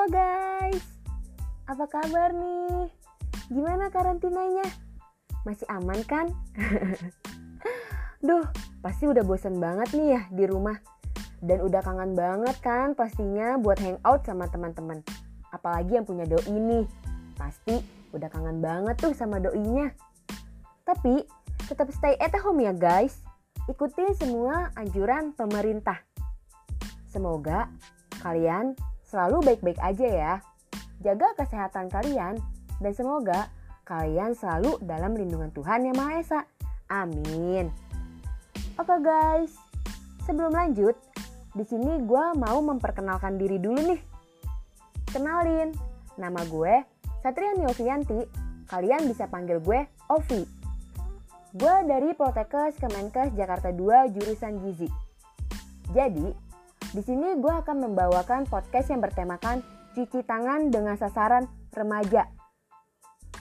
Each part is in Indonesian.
Halo guys, apa kabar nih? Gimana karantinanya? Masih aman kan? Duh, pasti udah bosan banget nih ya di rumah. Dan udah kangen banget kan pastinya buat hangout sama teman-teman. Apalagi yang punya doi nih. Pasti udah kangen banget tuh sama doinya. Tapi tetap stay at home ya guys. Ikutin semua anjuran pemerintah. Semoga kalian selalu baik-baik aja ya. Jaga kesehatan kalian dan semoga kalian selalu dalam lindungan Tuhan Yang Maha Esa. Amin. Oke guys, sebelum lanjut, di sini gue mau memperkenalkan diri dulu nih. Kenalin, nama gue Satria Ovianti. Kalian bisa panggil gue Ovi. Gue dari Poltekkes Kemenkes Jakarta 2 jurusan Gizi. Jadi, di sini gue akan membawakan podcast yang bertemakan cuci tangan dengan sasaran remaja.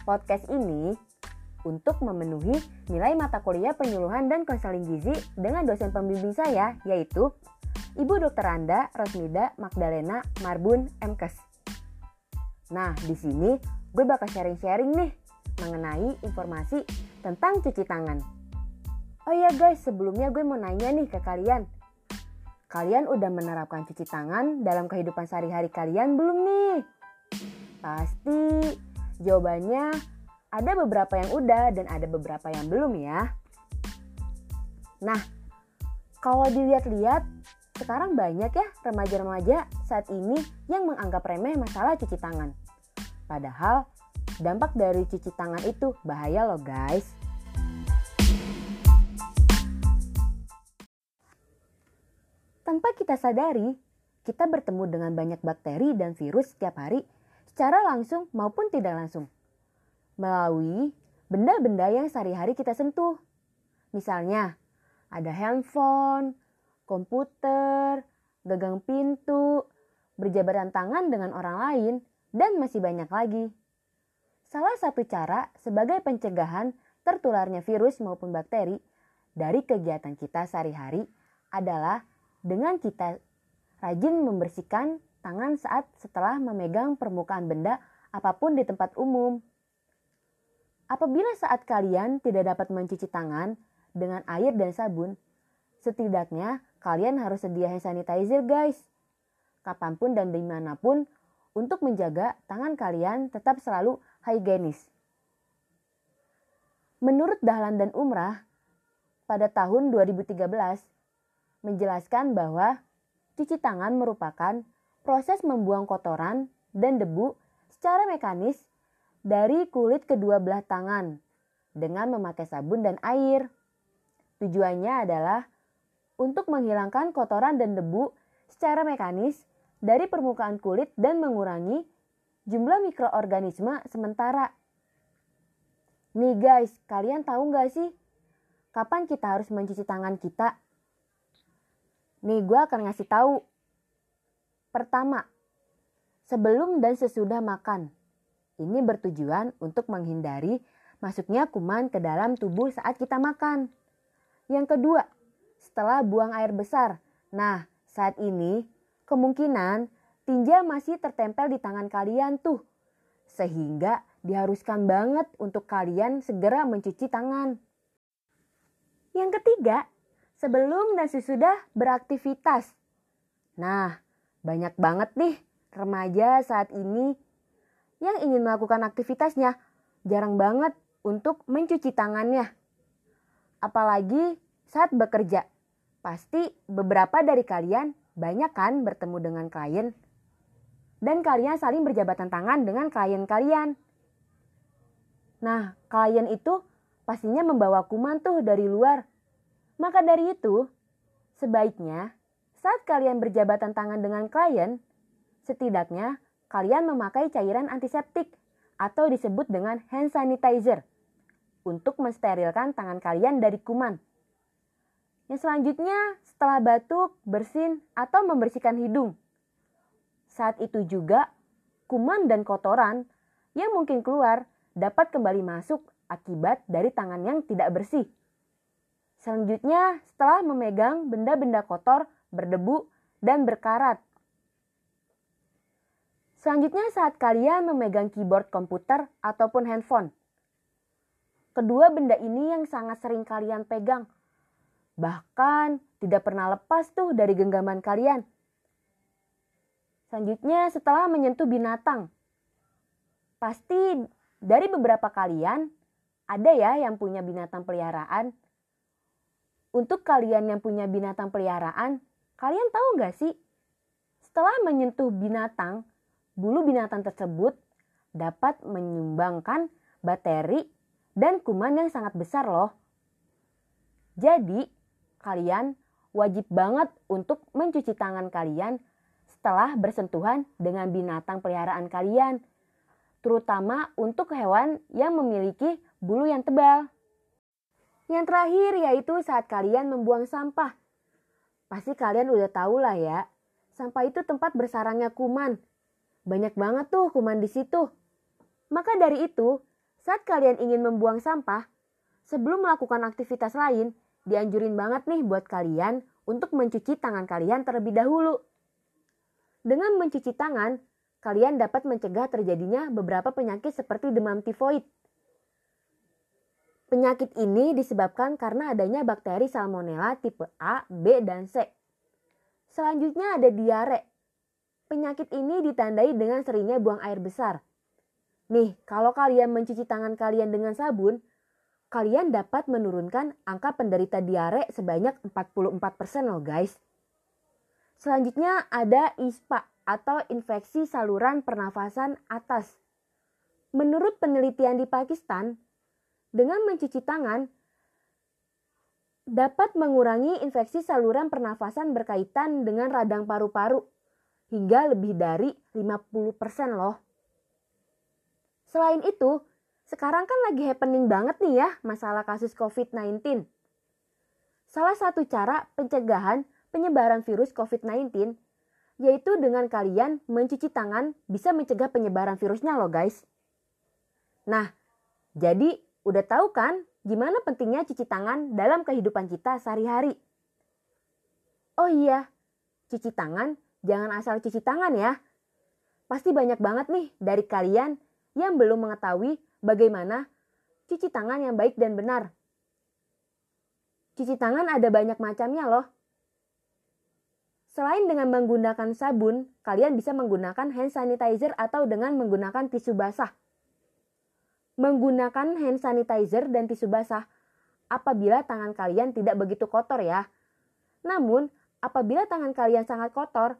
Podcast ini untuk memenuhi nilai mata kuliah penyuluhan dan konseling gizi dengan dosen pembimbing saya yaitu Ibu Dr. Anda Rosmida Magdalena Marbun MKes. Nah, di sini gue bakal sharing-sharing nih mengenai informasi tentang cuci tangan. Oh iya guys, sebelumnya gue mau nanya nih ke kalian Kalian udah menerapkan cuci tangan dalam kehidupan sehari-hari kalian belum nih? Pasti jawabannya ada beberapa yang udah dan ada beberapa yang belum ya. Nah, kalau dilihat-lihat sekarang banyak ya remaja-remaja saat ini yang menganggap remeh masalah cuci tangan. Padahal dampak dari cuci tangan itu bahaya loh guys. Tanpa kita sadari, kita bertemu dengan banyak bakteri dan virus setiap hari secara langsung maupun tidak langsung. Melalui benda-benda yang sehari-hari kita sentuh. Misalnya, ada handphone, komputer, gagang pintu, berjabatan tangan dengan orang lain, dan masih banyak lagi. Salah satu cara sebagai pencegahan tertularnya virus maupun bakteri dari kegiatan kita sehari-hari adalah dengan kita rajin membersihkan tangan saat setelah memegang permukaan benda apa pun di tempat umum. Apabila saat kalian tidak dapat mencuci tangan dengan air dan sabun, setidaknya kalian harus sedia hand sanitizer guys. Kapan pun dan di mana pun untuk menjaga tangan kalian tetap selalu higienis. Menurut Dahlan dan Umrah, pada tahun 2013, menjelaskan bahwa cuci tangan merupakan proses membuang kotoran dan debu secara mekanis dari kulit kedua belah tangan dengan memakai sabun dan air. Tujuannya adalah untuk menghilangkan kotoran dan debu secara mekanis dari permukaan kulit dan mengurangi jumlah mikroorganisme sementara. Nih guys, kalian tahu nggak sih kapan kita harus mencuci tangan kita? Nih gue akan ngasih tahu. Pertama, sebelum dan sesudah makan. Ini bertujuan untuk menghindari masuknya kuman ke dalam tubuh saat kita makan. Yang kedua, setelah buang air besar. Nah, saat ini kemungkinan tinja masih tertempel di tangan kalian tuh. Sehingga diharuskan banget untuk kalian segera mencuci tangan. Yang ketiga, sebelum dan sesudah beraktivitas. Nah, banyak banget nih remaja saat ini yang ingin melakukan aktivitasnya jarang banget untuk mencuci tangannya. Apalagi saat bekerja. Pasti beberapa dari kalian banyak kan bertemu dengan klien dan kalian saling berjabatan tangan dengan klien kalian. Nah, klien itu pastinya membawa kuman tuh dari luar maka dari itu, sebaiknya saat kalian berjabatan tangan dengan klien, setidaknya kalian memakai cairan antiseptik atau disebut dengan hand sanitizer untuk mensterilkan tangan kalian dari kuman. Yang selanjutnya, setelah batuk, bersin, atau membersihkan hidung. Saat itu juga, kuman dan kotoran yang mungkin keluar dapat kembali masuk akibat dari tangan yang tidak bersih. Selanjutnya, setelah memegang benda-benda kotor, berdebu, dan berkarat. Selanjutnya saat kalian memegang keyboard komputer ataupun handphone. Kedua benda ini yang sangat sering kalian pegang. Bahkan tidak pernah lepas tuh dari genggaman kalian. Selanjutnya setelah menyentuh binatang. Pasti dari beberapa kalian ada ya yang punya binatang peliharaan. Untuk kalian yang punya binatang peliharaan, kalian tahu nggak sih? Setelah menyentuh binatang, bulu binatang tersebut dapat menyumbangkan bakteri dan kuman yang sangat besar loh. Jadi, kalian wajib banget untuk mencuci tangan kalian setelah bersentuhan dengan binatang peliharaan kalian, terutama untuk hewan yang memiliki bulu yang tebal. Yang terakhir yaitu saat kalian membuang sampah. Pasti kalian udah tahu lah ya, sampah itu tempat bersarangnya kuman banyak banget tuh kuman di situ. Maka dari itu, saat kalian ingin membuang sampah, sebelum melakukan aktivitas lain, dianjurin banget nih buat kalian untuk mencuci tangan kalian terlebih dahulu. Dengan mencuci tangan, kalian dapat mencegah terjadinya beberapa penyakit seperti demam tifoid. Penyakit ini disebabkan karena adanya bakteri Salmonella tipe A, B, dan C. Selanjutnya ada diare Penyakit ini ditandai dengan seringnya buang air besar. Nih, kalau kalian mencuci tangan kalian dengan sabun, kalian dapat menurunkan angka penderita diare sebanyak 44% loh guys. Selanjutnya ada ISPA atau infeksi saluran pernafasan atas. Menurut penelitian di Pakistan, dengan mencuci tangan dapat mengurangi infeksi saluran pernafasan berkaitan dengan radang paru-paru hingga lebih dari 50% loh. Selain itu, sekarang kan lagi happening banget nih ya masalah kasus COVID-19. Salah satu cara pencegahan penyebaran virus COVID-19 yaitu dengan kalian mencuci tangan bisa mencegah penyebaran virusnya loh guys. Nah, jadi udah tahu kan gimana pentingnya cuci tangan dalam kehidupan kita sehari-hari? Oh iya, cuci tangan Jangan asal cuci tangan ya. Pasti banyak banget nih dari kalian yang belum mengetahui bagaimana cuci tangan yang baik dan benar. Cuci tangan ada banyak macamnya loh. Selain dengan menggunakan sabun, kalian bisa menggunakan hand sanitizer atau dengan menggunakan tisu basah. Menggunakan hand sanitizer dan tisu basah apabila tangan kalian tidak begitu kotor ya. Namun, apabila tangan kalian sangat kotor,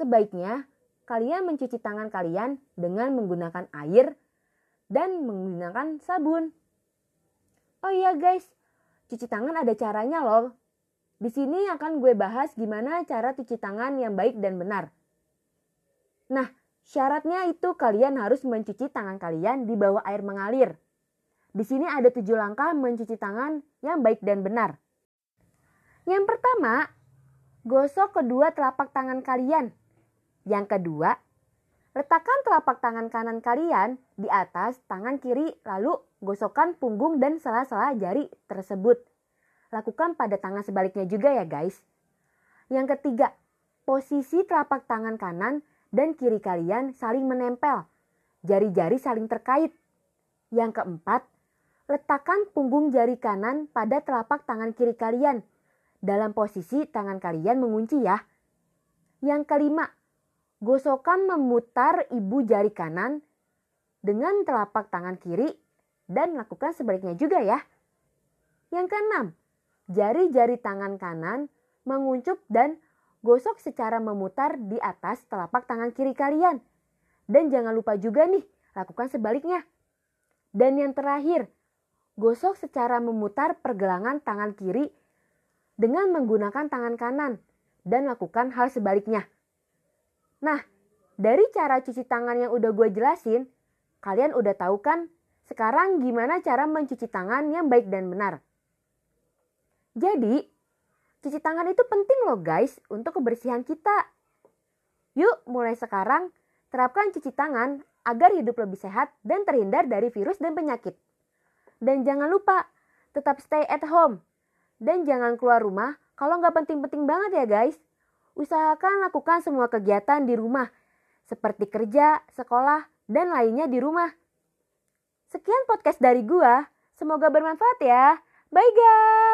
Sebaiknya kalian mencuci tangan kalian dengan menggunakan air dan menggunakan sabun. Oh iya guys, cuci tangan ada caranya loh. Di sini akan gue bahas gimana cara cuci tangan yang baik dan benar. Nah, syaratnya itu kalian harus mencuci tangan kalian di bawah air mengalir. Di sini ada tujuh langkah mencuci tangan yang baik dan benar. Yang pertama, gosok kedua telapak tangan kalian yang kedua, letakkan telapak tangan kanan kalian di atas tangan kiri lalu gosokkan punggung dan sela-sela jari tersebut. Lakukan pada tangan sebaliknya juga ya guys. Yang ketiga, posisi telapak tangan kanan dan kiri kalian saling menempel. Jari-jari saling terkait. Yang keempat, letakkan punggung jari kanan pada telapak tangan kiri kalian. Dalam posisi tangan kalian mengunci ya. Yang kelima, Gosokkan memutar ibu jari kanan dengan telapak tangan kiri dan lakukan sebaliknya juga ya. Yang keenam, jari-jari tangan kanan menguncup dan gosok secara memutar di atas telapak tangan kiri kalian. Dan jangan lupa juga nih, lakukan sebaliknya. Dan yang terakhir, gosok secara memutar pergelangan tangan kiri dengan menggunakan tangan kanan dan lakukan hal sebaliknya. Nah, dari cara cuci tangan yang udah gue jelasin, kalian udah tahu kan sekarang gimana cara mencuci tangan yang baik dan benar. Jadi, cuci tangan itu penting loh guys untuk kebersihan kita. Yuk mulai sekarang terapkan cuci tangan agar hidup lebih sehat dan terhindar dari virus dan penyakit. Dan jangan lupa tetap stay at home. Dan jangan keluar rumah kalau nggak penting-penting banget ya guys. Usahakan lakukan semua kegiatan di rumah seperti kerja, sekolah, dan lainnya di rumah. Sekian podcast dari gua. Semoga bermanfaat ya. Bye guys.